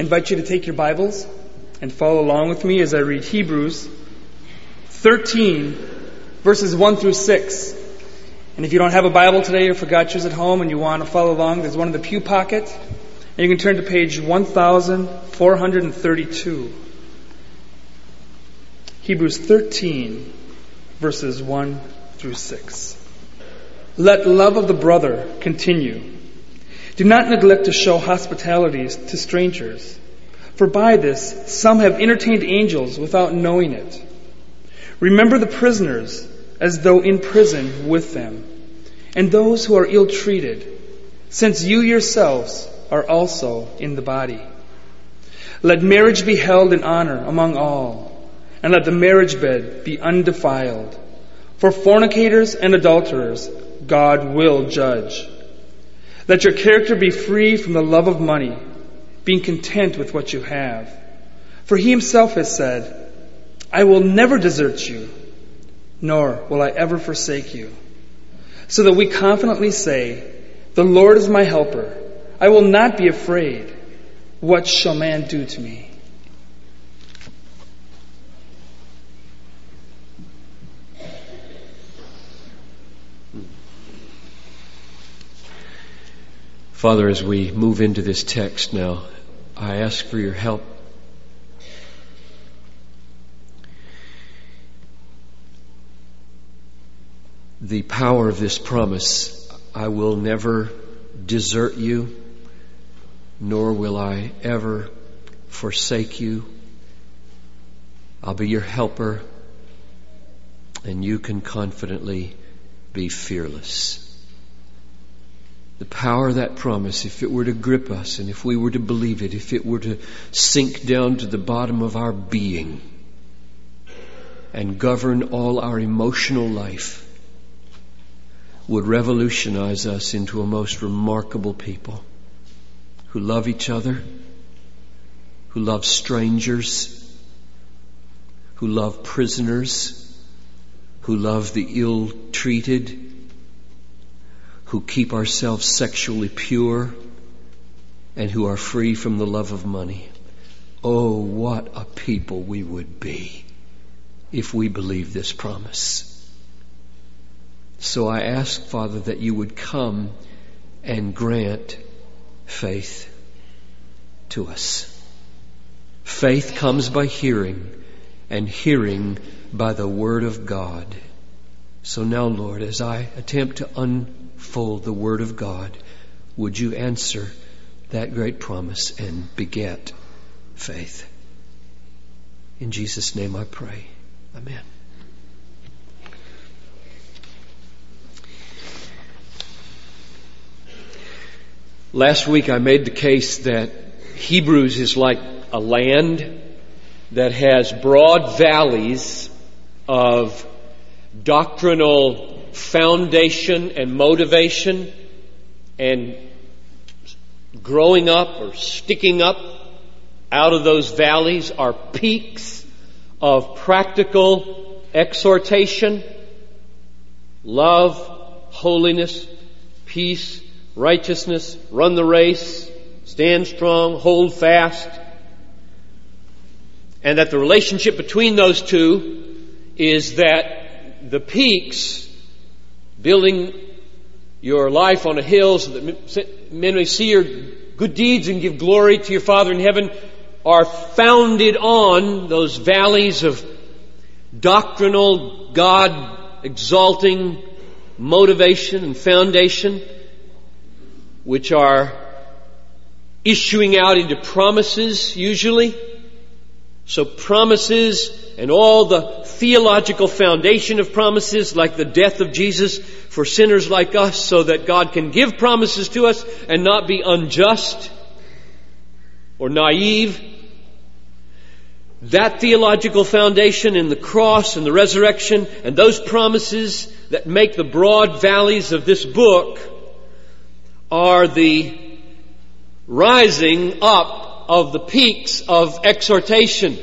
I invite you to take your Bibles and follow along with me as I read Hebrews 13, verses 1 through 6. And if you don't have a Bible today or forgot yours at home and you want to follow along, there's one in the pew pocket. And you can turn to page 1432. Hebrews 13, verses 1 through 6. Let love of the brother continue. Do not neglect to show hospitalities to strangers, for by this some have entertained angels without knowing it. Remember the prisoners as though in prison with them, and those who are ill treated, since you yourselves are also in the body. Let marriage be held in honor among all, and let the marriage bed be undefiled. For fornicators and adulterers, God will judge. Let your character be free from the love of money, being content with what you have. For he himself has said, I will never desert you, nor will I ever forsake you. So that we confidently say, The Lord is my helper. I will not be afraid. What shall man do to me? Father, as we move into this text now, I ask for your help. The power of this promise, I will never desert you, nor will I ever forsake you. I'll be your helper, and you can confidently be fearless the power of that promise, if it were to grip us and if we were to believe it, if it were to sink down to the bottom of our being and govern all our emotional life, would revolutionize us into a most remarkable people who love each other, who love strangers, who love prisoners, who love the ill treated, who keep ourselves sexually pure and who are free from the love of money. Oh, what a people we would be if we believe this promise. So I ask, Father, that you would come and grant faith to us. Faith comes by hearing, and hearing by the Word of God. So now, Lord, as I attempt to unfold the Word of God, would you answer that great promise and beget faith? In Jesus' name I pray. Amen. Last week I made the case that Hebrews is like a land that has broad valleys of doctrinal foundation and motivation and growing up or sticking up out of those valleys are peaks of practical exhortation, love, holiness, peace, righteousness, run the race, stand strong, hold fast. And that the relationship between those two is that the peaks building your life on a hill so that men may see your good deeds and give glory to your Father in heaven are founded on those valleys of doctrinal, God exalting motivation and foundation, which are issuing out into promises usually. So promises and all the theological foundation of promises like the death of Jesus for sinners like us so that God can give promises to us and not be unjust or naive. That theological foundation in the cross and the resurrection and those promises that make the broad valleys of this book are the rising up of the peaks of exhortation.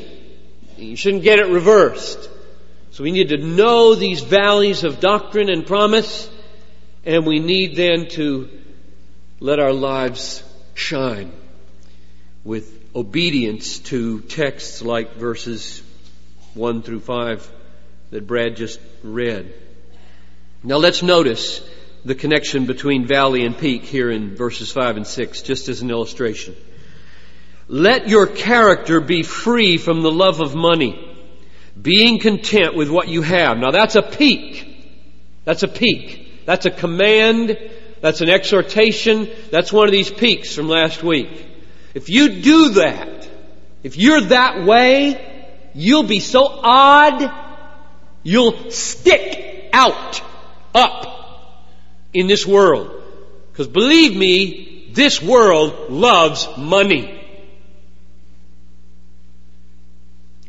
You shouldn't get it reversed. So we need to know these valleys of doctrine and promise, and we need then to let our lives shine with obedience to texts like verses 1 through 5 that Brad just read. Now let's notice the connection between valley and peak here in verses 5 and 6, just as an illustration. Let your character be free from the love of money, being content with what you have. Now that's a peak. That's a peak. That's a command. That's an exhortation. That's one of these peaks from last week. If you do that, if you're that way, you'll be so odd, you'll stick out, up in this world. Because believe me, this world loves money.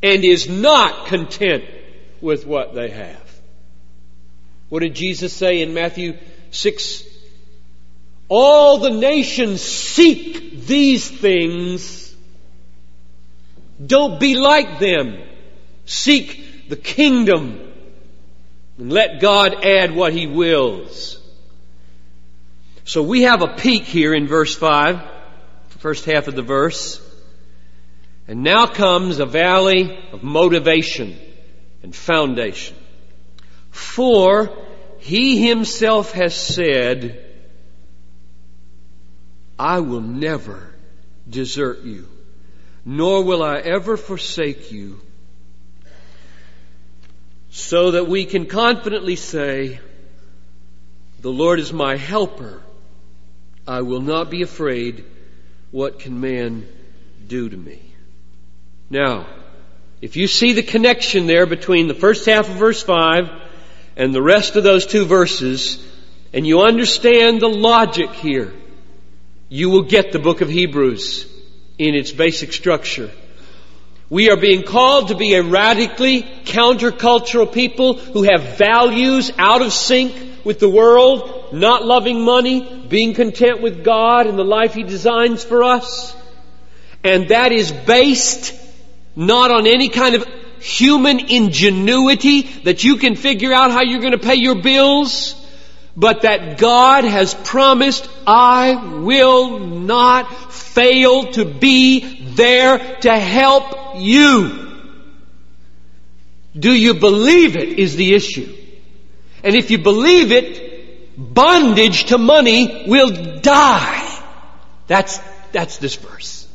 And is not content with what they have. What did Jesus say in Matthew 6? All the nations seek these things. Don't be like them. Seek the kingdom and let God add what He wills. So we have a peak here in verse 5, first half of the verse. And now comes a valley of motivation and foundation. For he himself has said, I will never desert you, nor will I ever forsake you, so that we can confidently say, The Lord is my helper. I will not be afraid. What can man do to me? Now, if you see the connection there between the first half of verse 5 and the rest of those two verses, and you understand the logic here, you will get the book of Hebrews in its basic structure. We are being called to be a radically countercultural people who have values out of sync with the world, not loving money, being content with God and the life He designs for us. And that is based not on any kind of human ingenuity that you can figure out how you're going to pay your bills, but that God has promised, I will not fail to be there to help you. Do you believe it is the issue. And if you believe it, bondage to money will die. That's, that's this verse.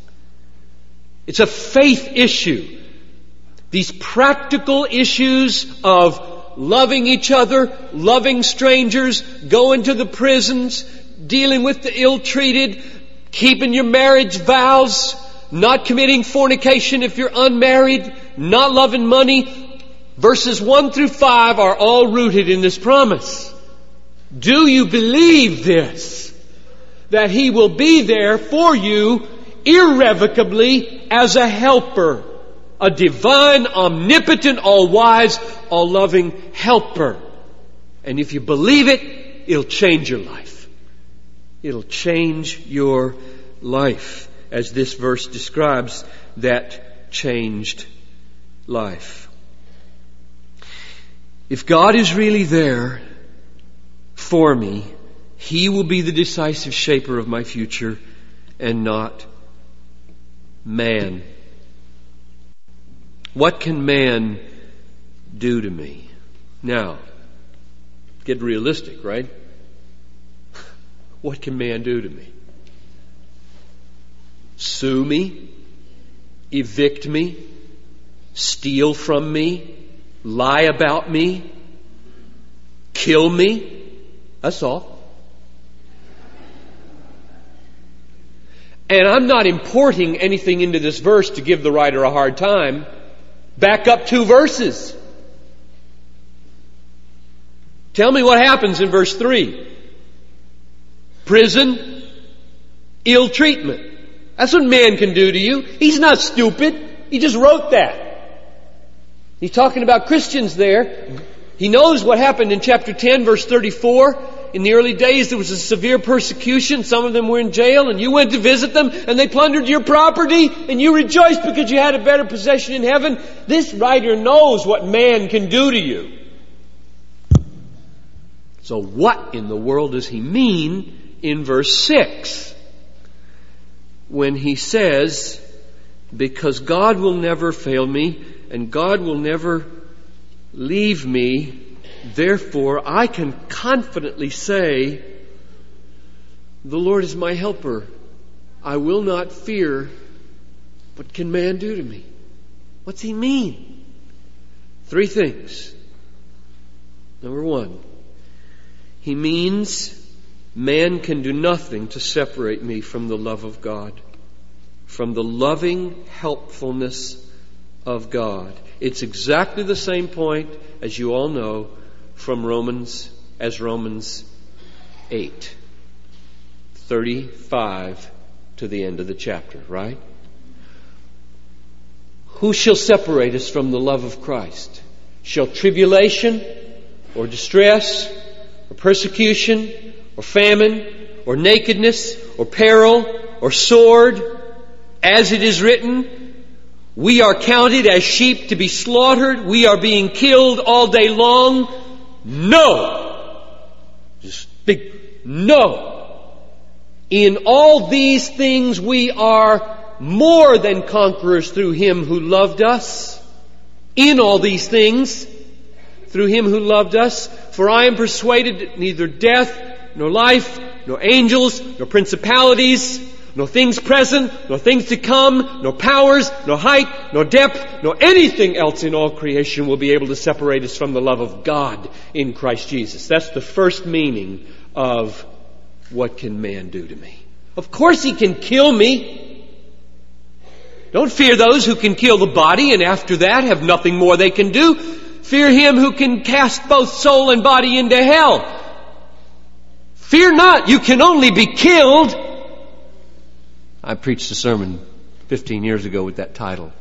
It's a faith issue. These practical issues of loving each other, loving strangers, going to the prisons, dealing with the ill-treated, keeping your marriage vows, not committing fornication if you're unmarried, not loving money. Verses 1 through 5 are all rooted in this promise. Do you believe this? That He will be there for you irrevocably as a helper, a divine, omnipotent, all-wise, all-loving helper. And if you believe it, it'll change your life. It'll change your life, as this verse describes that changed life. If God is really there for me, He will be the decisive shaper of my future and not man. What can man do to me? Now, get realistic, right? What can man do to me? Sue me? Evict me? Steal from me? Lie about me? Kill me? That's all. And I'm not importing anything into this verse to give the writer a hard time. Back up two verses. Tell me what happens in verse 3. Prison, ill treatment. That's what man can do to you. He's not stupid. He just wrote that. He's talking about Christians there. He knows what happened in chapter 10 verse 34 in the early days there was a severe persecution. Some of them were in jail and you went to visit them and they plundered your property and you rejoiced because you had a better possession in heaven. This writer knows what man can do to you. So what in the world does he mean in verse 6? when he says, because God will never fail me and God will never leave me, therefore I can confidently say, the Lord is my helper. I will not fear. What can man do to me? What's he mean? Three things. Number one, he means man can do nothing to separate me from the love of God, from the loving helpfulness of God. It's exactly the same point, as you all know, from Romans, as Romans 8. 35 to the end of the chapter, right? Who shall separate us from the love of Christ? Shall tribulation or distress or persecution or famine or nakedness or peril or sword, as it is written, we are counted as sheep to be slaughtered. We are being killed all day long. No! Just big no! In all these things we are more than conquerors through Him who loved us. In all these things, through Him who loved us, for I am persuaded neither death, nor life, nor angels, nor principalities, nor things present, nor things to come, nor powers, nor height, nor depth, nor anything else in all creation will be able to separate us from the love of God in Christ Jesus. That's the first meaning of what can man do to me? Of course he can kill me. Don't fear those who can kill the body and after that have nothing more they can do. Fear him who can cast both soul and body into hell. Fear not, you can only be killed. I preached a sermon 15 years ago with that title.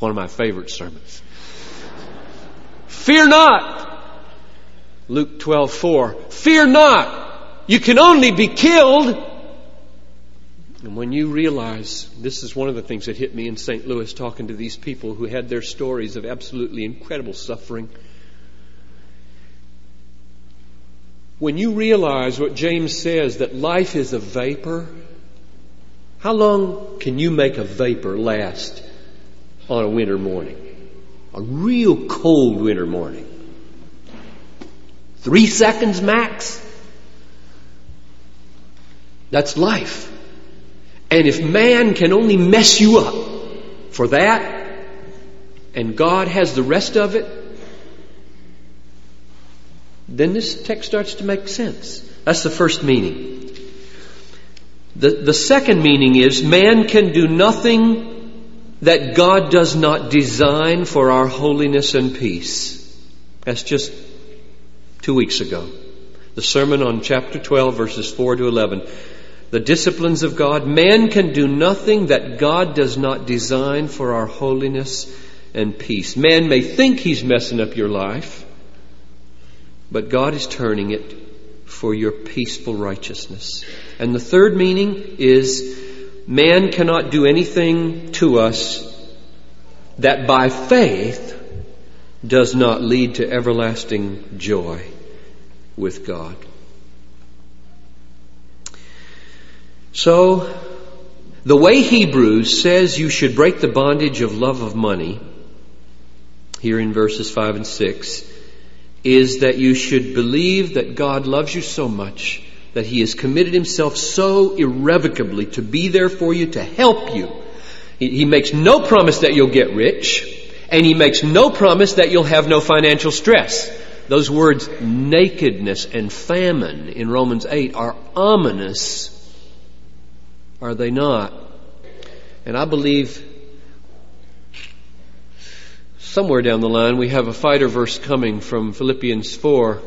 One of my favorite sermons. Fear not. Luke 12, 4. Fear not. You can only be killed. And when you realize, this is one of the things that hit me in St. Louis talking to these people who had their stories of absolutely incredible suffering. When you realize what James says, that life is a vapor, how long can you make a vapor last on a winter morning? A real cold winter morning. Three seconds max? That's life. And if man can only mess you up for that, and God has the rest of it, then this text starts to make sense. That's the first meaning. The, the second meaning is man can do nothing that God does not design for our holiness and peace. That's just two weeks ago. The sermon on chapter 12 verses 4 to 11 the disciplines of God. Man can do nothing that God does not design for our holiness and peace. Man may think he's messing up your life, but God is turning it for your peaceful righteousness. And the third meaning is man cannot do anything to us that by faith does not lead to everlasting joy with God. So, the way Hebrews says you should break the bondage of love of money, here in verses 5 and 6, is that you should believe that God loves you so much that He has committed Himself so irrevocably to be there for you, to help you. He, makes no promise that you'll get rich, and He makes no promise that you'll have no financial stress. Those words, nakedness and famine in Romans 8 are ominous are they not? And I believe somewhere down the line we have a fighter verse coming from Philippians 4.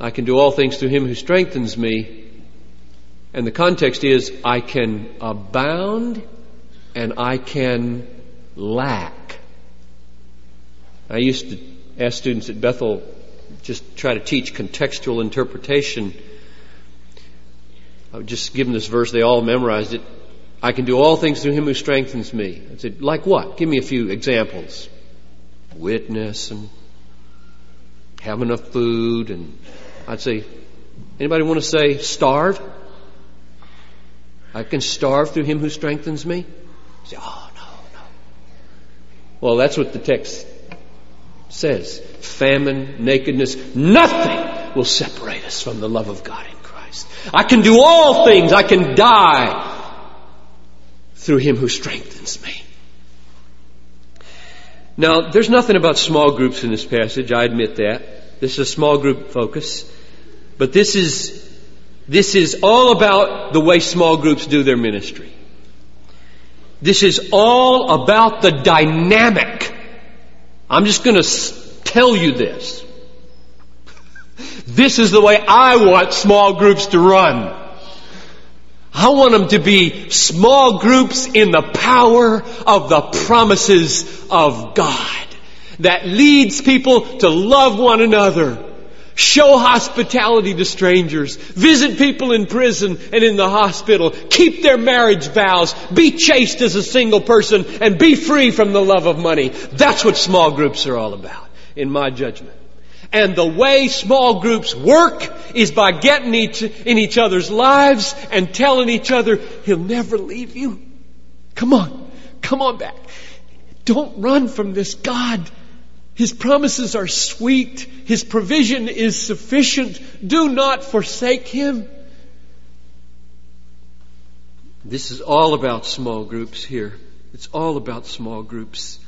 I can do all things through him who strengthens me. And the context is, I can abound and I can lack. I used to ask students at Bethel, just try to teach contextual interpretation I would just give them this verse. They all memorized it. I can do all things through him who strengthens me. I said, like what? Give me a few examples. Witness and have enough food and I'd say, anybody want to say starve? I can starve through him who strengthens me. You say, oh, no, no. Well, that's what the text says. Famine, nakedness, nothing will separate us from the love of God in Christ. I can do all things. I can die through him who strengthens me. Now, there's nothing about small groups in this passage. I admit that. This is a small group focus. But this is, this is all about the way small groups do their ministry. This is all about the dynamic. I'm just going to tell you this. This is the way I want small groups to run. I want them to be small groups in the power of the promises of God that leads people to love one another, show hospitality to strangers, visit people in prison and in the hospital, keep their marriage vows, be chaste as a single person, and be free from the love of money. That's what small groups are all about, in my judgment. And the way small groups work is by getting each, in each other's lives and telling each other, He'll never leave you. Come on. Come on back. Don't run from this God. His promises are sweet. His provision is sufficient. Do not forsake Him. This is all about small groups here. It's all about small groups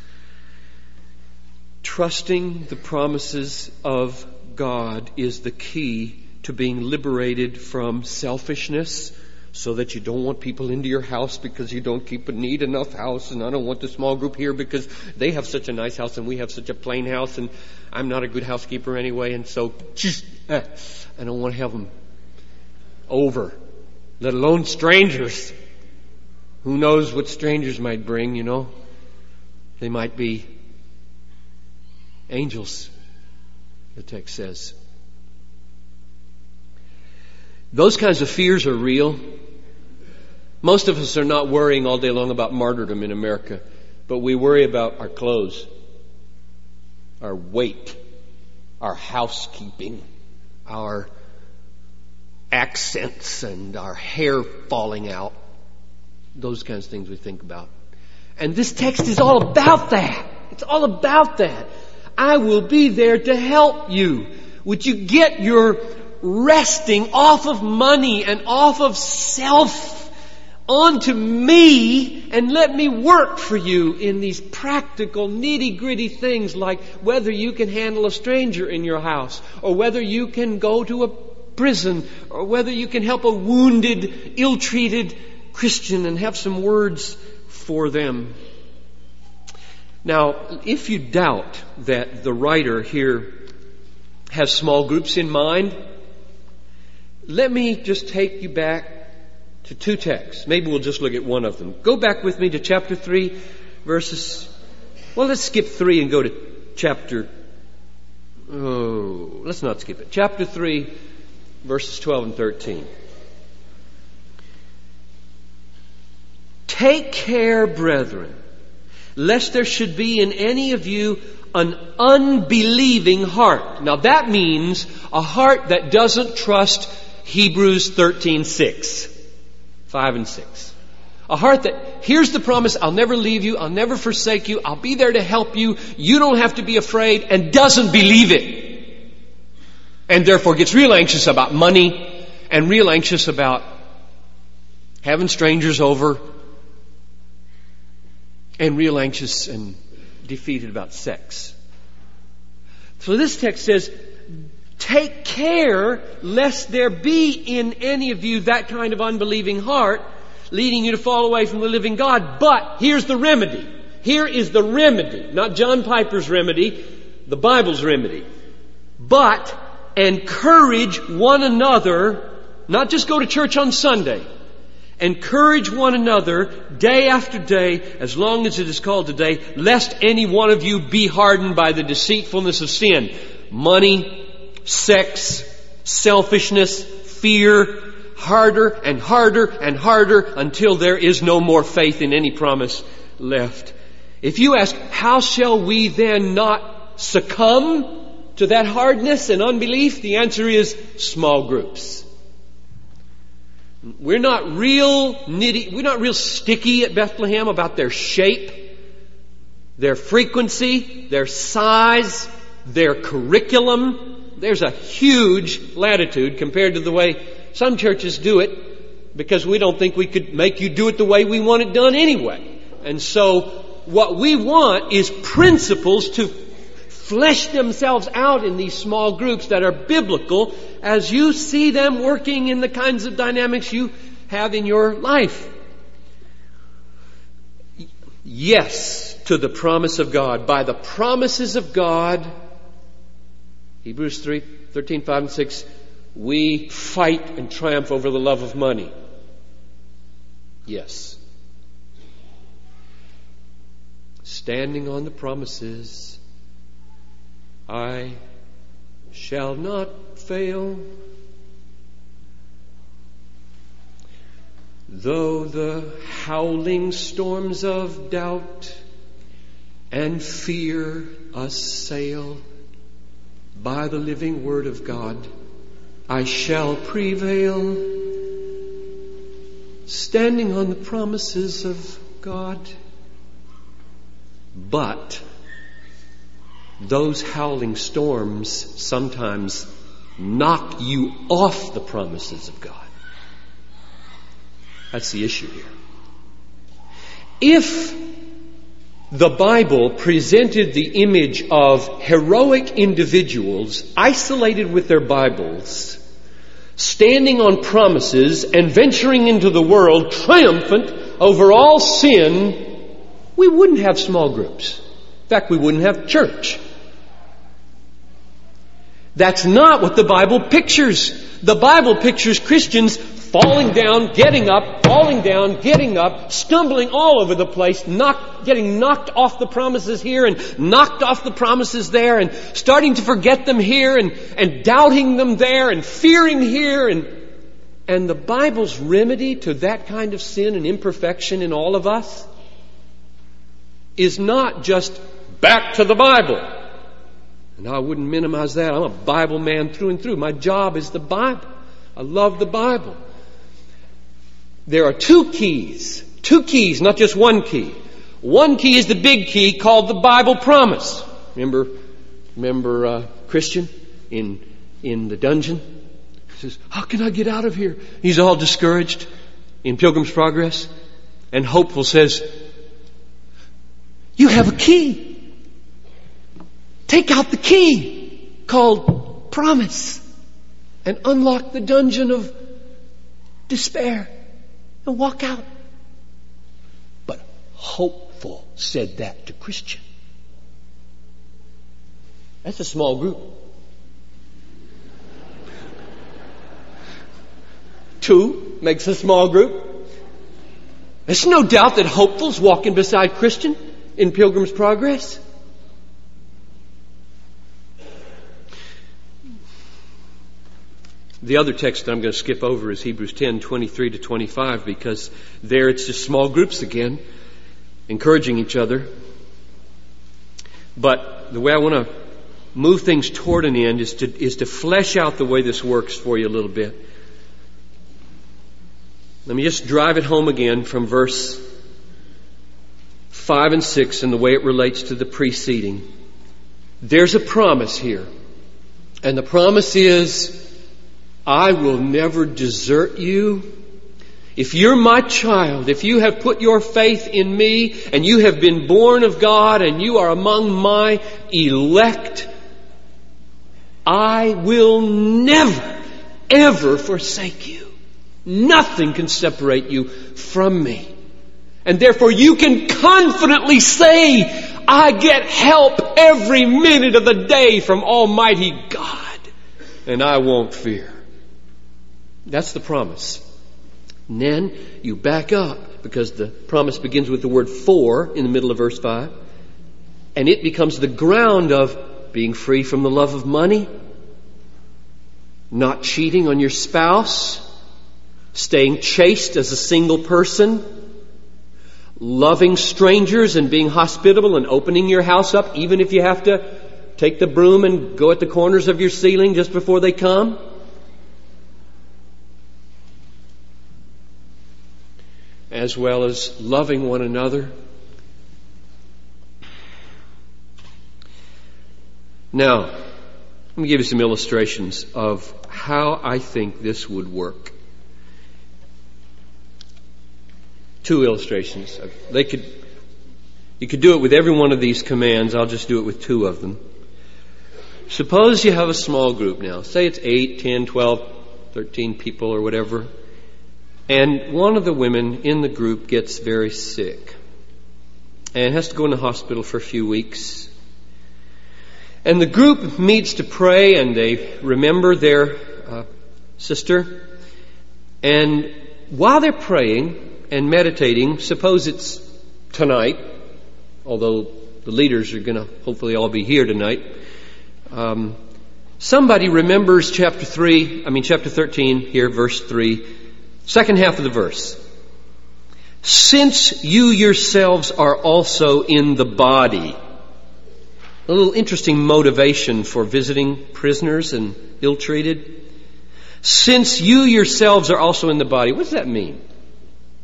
trusting the promises of God is the key to being liberated from selfishness so that you don't want people into your house because you don't keep a neat enough house and I don't want the small group here because they have such a nice house and we have such a plain house and I'm not a good housekeeper anyway and so eh, I don't want to have them over, let alone strangers. Who knows what strangers might bring, you know? They might be angels, the text says. Those kinds of fears are real. Most of us are not worrying all day long about martyrdom in America, but we worry about our clothes, our weight, our housekeeping, our accents, and our hair falling out. Those kinds of things we think about. And this text is all about that. It's all about that. I will be there to help you. Would you get your resting off of money and off of self onto me and let me work for you in these practical nitty gritty things like whether you can handle a stranger in your house or whether you can go to a prison or whether you can help a wounded, ill-treated Christian and have some words for them. Now, if you doubt that the writer here has small groups in mind, let me just take you back to two texts. Maybe we'll just look at one of them. Go back with me to chapter 3, verses. Well, let's skip 3 and go to chapter. Oh, let's not skip it. Chapter 3, verses 12 and 13. Take care, brethren lest there should be in any of you an unbelieving heart. Now that means a heart that doesn't trust Hebrews 13, 6. 5 and 6. A heart that here's the promise, I'll never leave you, I'll never forsake you, I'll be there to help you, you don't have to be afraid, and doesn't believe it. And therefore gets real anxious about money, and real anxious about having strangers over, and real anxious and defeated about sex. So this text says, take care lest there be in any of you that kind of unbelieving heart leading you to fall away from the living God. But here's the remedy. Here is the remedy. Not John Piper's remedy, the Bible's remedy. But encourage one another, not just go to church on Sunday, Encourage one another day after day, as long as it is called today, lest any one of you be hardened by the deceitfulness of sin. Money, sex, selfishness, fear, harder and harder and harder until there is no more faith in any promise left. If you ask, how shall we then not succumb to that hardness and unbelief? The answer is small groups. We're not real nitty, we're not real sticky at Bethlehem about their shape, their frequency, their size, their curriculum. There's a huge latitude compared to the way some churches do it because we don't think we could make you do it the way we want it done anyway. And so what we want is principles to flesh themselves out in these small groups that are biblical as you see them working in the kinds of dynamics you have in your life. Yes to the promise of God. By the promises of God, Hebrews 3, 13, 5 and 6, we fight and triumph over the love of money. Yes. Standing on the promises I shall not fail. Though the howling storms of doubt and fear assail, by the living word of God, I shall prevail. Standing on the promises of God. But those howling storms sometimes knock you off the promises of God. That's the issue here. If the Bible presented the image of heroic individuals isolated with their Bibles, standing on promises and venturing into the world triumphant over all sin, we wouldn't have small groups. In fact, we wouldn't have church. That's not what the Bible pictures. The Bible pictures Christians falling down, getting up, falling down, getting up, stumbling all over the place, knock, getting knocked off the promises here and knocked off the promises there and starting to forget them here and, and doubting them there and fearing here and, and the Bible's remedy to that kind of sin and imperfection in all of us is not just back to the Bible. And I wouldn't minimize that. I'm a Bible man through and through. My job is the Bible. I love the Bible. There are two keys. Two keys, not just one key. One key is the big key called the Bible promise. Remember, remember uh, Christian in in the dungeon? He says, "How can I get out of here?" He's all discouraged in Pilgrim's Progress, and hopeful says, "You have a key." Take out the key called promise and unlock the dungeon of despair and walk out. But hopeful said that to Christian. That's a small group. Two makes a small group. There's no doubt that hopeful's walking beside Christian in Pilgrim's Progress. The other text that I'm going to skip over is Hebrews 10, 23 to 25 because there it's just small groups again, encouraging each other. But the way I want to move things toward an end is to, is to flesh out the way this works for you a little bit. Let me just drive it home again from verse 5 and 6 and the way it relates to the preceding. There's a promise here. And the promise is I will never desert you. If you're my child, if you have put your faith in me and you have been born of God and you are among my elect, I will never, ever forsake you. Nothing can separate you from me. And therefore you can confidently say, I get help every minute of the day from Almighty God and I won't fear. That's the promise. And then you back up because the promise begins with the word for in the middle of verse 5. And it becomes the ground of being free from the love of money, not cheating on your spouse, staying chaste as a single person, loving strangers and being hospitable and opening your house up even if you have to take the broom and go at the corners of your ceiling just before they come. As well as loving one another. Now, let me give you some illustrations of how I think this would work. Two illustrations. They could, you could do it with every one of these commands. I'll just do it with two of them. Suppose you have a small group now. Say it's 8, 10, 12, 13 people or whatever. And one of the women in the group gets very sick and has to go in the hospital for a few weeks. And the group meets to pray and they remember their uh, sister. And while they're praying and meditating, suppose it's tonight, although the leaders are going to hopefully all be here tonight. Um, somebody remembers chapter 3, I mean chapter 13 here, verse 3, second half of the verse. Since you yourselves are also in the body. A little interesting motivation for visiting prisoners and ill treated. Since you yourselves are also in the body. What does that mean?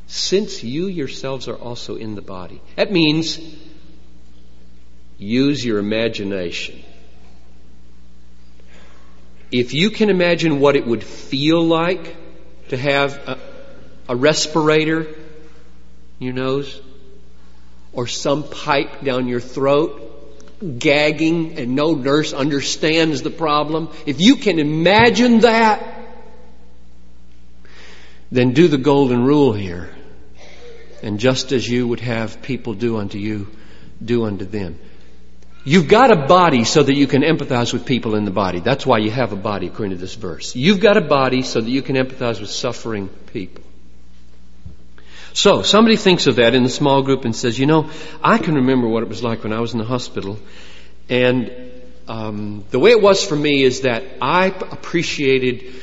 Since you yourselves are also in the body. That means use your imagination. If you can imagine what it would feel like to have a, a respirator in your nose or some pipe down your throat, gagging and no nurse understands the problem, if you can imagine that, then do the golden rule here. And just as you would have people do unto you, do unto them. You've got a body so that you can empathize with people in the body. That's why you have a body, according to this verse. You've got a body so that you can empathize with suffering people. So, somebody thinks of that in the small group and says, you know, I can remember what it was like when I was in the hospital. And um, the way it was for me is that I appreciated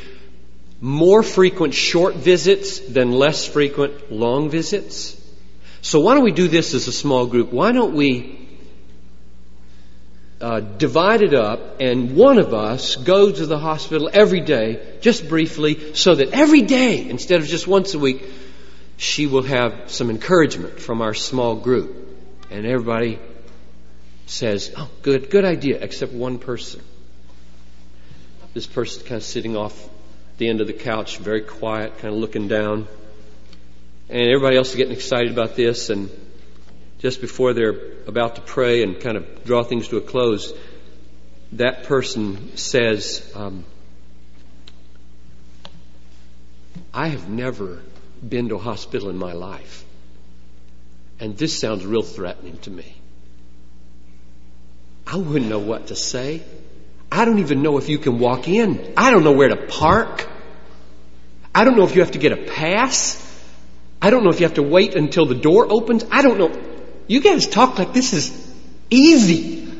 more frequent short visits than less frequent long visits. So why don't we do this as a small group? Why don't we uh, divided up, and one of us goes to the hospital every day, just briefly, so that every day, instead of just once a week, she will have some encouragement from our small group. And everybody says, Oh, good, good idea, except one person. This person kind of sitting off the end of the couch, very quiet, kind of looking down. And everybody else is getting excited about this, and just before they're about to pray and kind of draw things to a close, that person says, um, I have never been to a hospital in my life. And this sounds real threatening to me. I wouldn't know what to say. I don't even know if you can walk in. I don't know where to park. I don't know if you have to get a pass. I don't know if you have to wait until the door opens. I don't know. You guys talk like this is easy.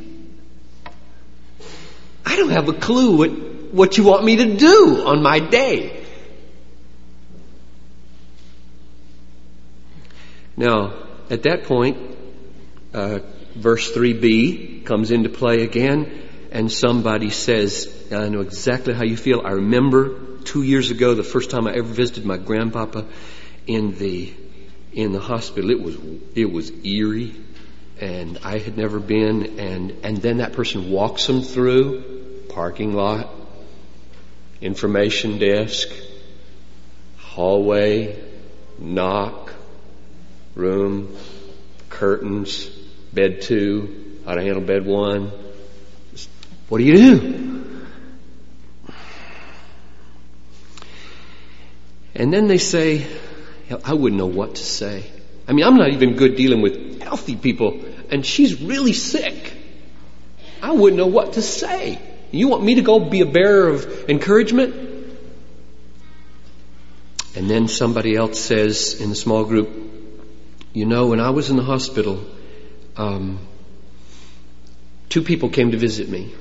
I don't have a clue what, what you want me to do on my day. Now, at that point, uh, verse 3b comes into play again, and somebody says, I know exactly how you feel. I remember two years ago, the first time I ever visited my grandpapa in the in the hospital. It was it was eerie, and I had never been. And and then that person walks them through parking lot, information desk, hallway, knock, room, curtains, bed two, how to handle bed one. What do you do? And then they say, I wouldn't know what to say. I mean, I'm not even good dealing with healthy people, and she's really sick. I wouldn't know what to say. You want me to go be a bearer of encouragement? And then somebody else says in the small group, you know, when I was in the hospital, um, two people came to visit me,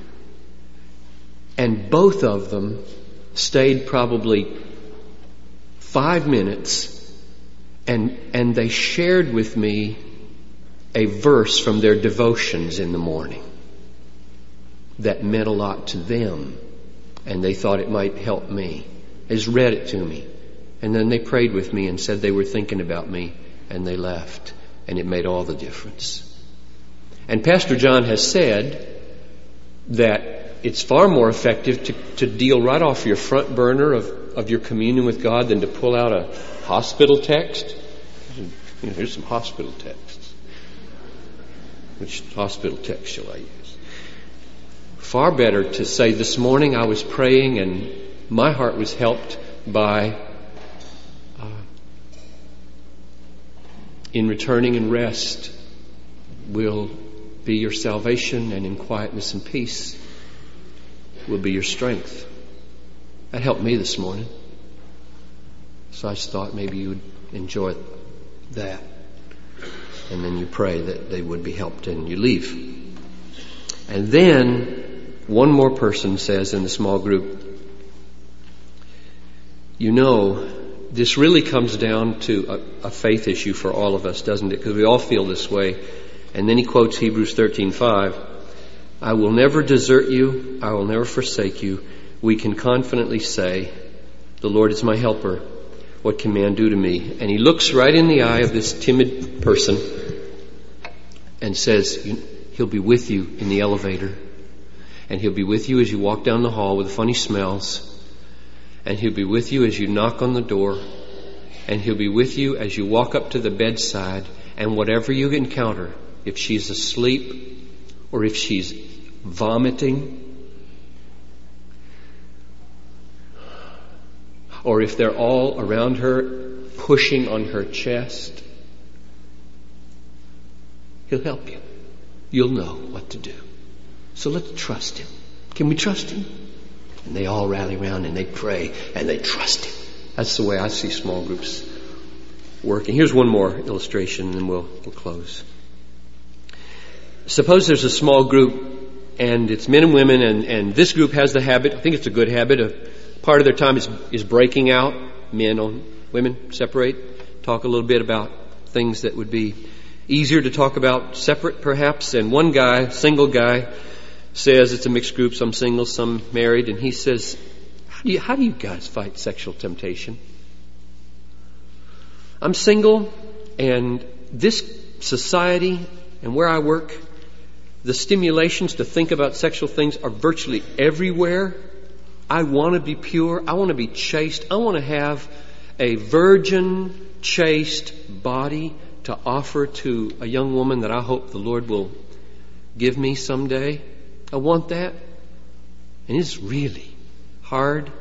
and both of them stayed probably five minutes and, and they shared with me a verse from their devotions in the morning that meant a lot to them. And they thought it might help me. They just read it to me. And then they prayed with me and said they were thinking about me and they left. And it made all the difference. And Pastor John has said that it's far more effective to, to deal right off your front burner of, of your communion with God than to pull out a hospital text. You know, here's some hospital texts. Which hospital text shall I use? Far better to say, This morning I was praying and my heart was helped by uh, in returning and rest will be your salvation, and in quietness and peace will be your strength. That helped me this morning. So I just thought maybe you would enjoy that. And then you pray that they would be helped and you leave. And then one more person says in the small group, you know, this really comes down to a, a faith issue for all of us, doesn't it? Because we all feel this way. And then he quotes Hebrews 13:5. I will never desert you, I will never forsake you. We can confidently say, the Lord is my helper. What can man do to me? And he looks right in the eye of this timid person and says, He'll be with you in the elevator. And he'll be with you as you walk down the hall with the funny smells and He'll be with you as you knock on the door, and He'll be with you as you walk up to the bedside, and whatever you encounter, if she's asleep or if she's vomiting, or if they're all around her pushing on her chest, He'll help you. You'll know what to do. So let's trust Him. Can we trust Him? And they all rally around and they pray and they trust Him. That's the way I see small groups working. Here's one more illustration and then we'll, we'll close. Suppose there's a small group and it's men and women and, and this group has the habit, I think it's a good habit of part of their time is, is breaking out. Men on women separate, talk a little bit about things that would be easier to talk about separate perhaps. And one guy, single guy, says it's a mixed group, some single, some married, and he says, how do you, how do you guys fight sexual temptation? I'm single, and this society and where I work, the stimulations to think about sexual things are virtually everywhere. I want to be pure. I want to be chaste. I want to have a virgin, chaste body to offer to a young woman that I hope the Lord will give me someday. I want that. And it's really hard.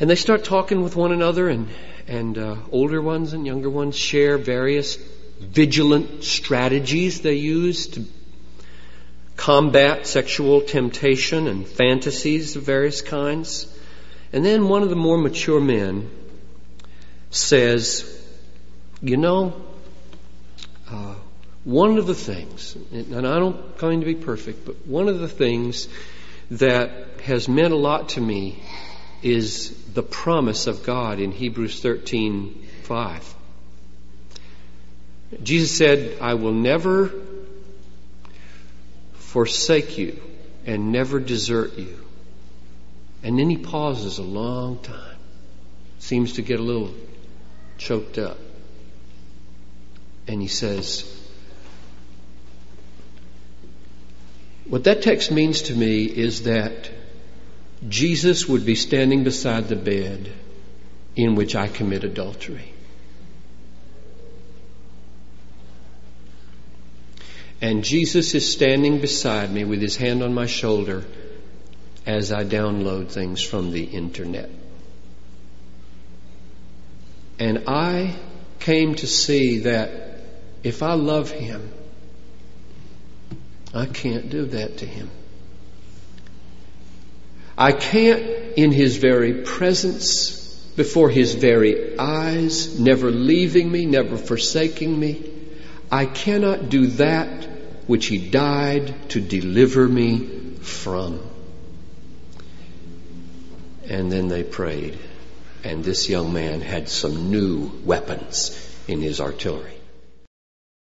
And they start talking with one another, and, and uh, older ones and younger ones share various vigilant strategies they use to combat sexual temptation and fantasies of various kinds. And then one of the more mature men says, You know, uh, one of the things, and I don't claim to be perfect, but one of the things that has meant a lot to me is the promise of God in Hebrews 13 5. Jesus said, I will never forsake you and never desert you. And then he pauses a long time, seems to get a little choked up. And he says, What that text means to me is that Jesus would be standing beside the bed in which I commit adultery. And Jesus is standing beside me with his hand on my shoulder as I download things from the internet. And I came to see that if I love him, I can't do that to him. I can't, in his very presence, before his very eyes, never leaving me, never forsaking me, I cannot do that which he died to deliver me from. And then they prayed, and this young man had some new weapons in his artillery.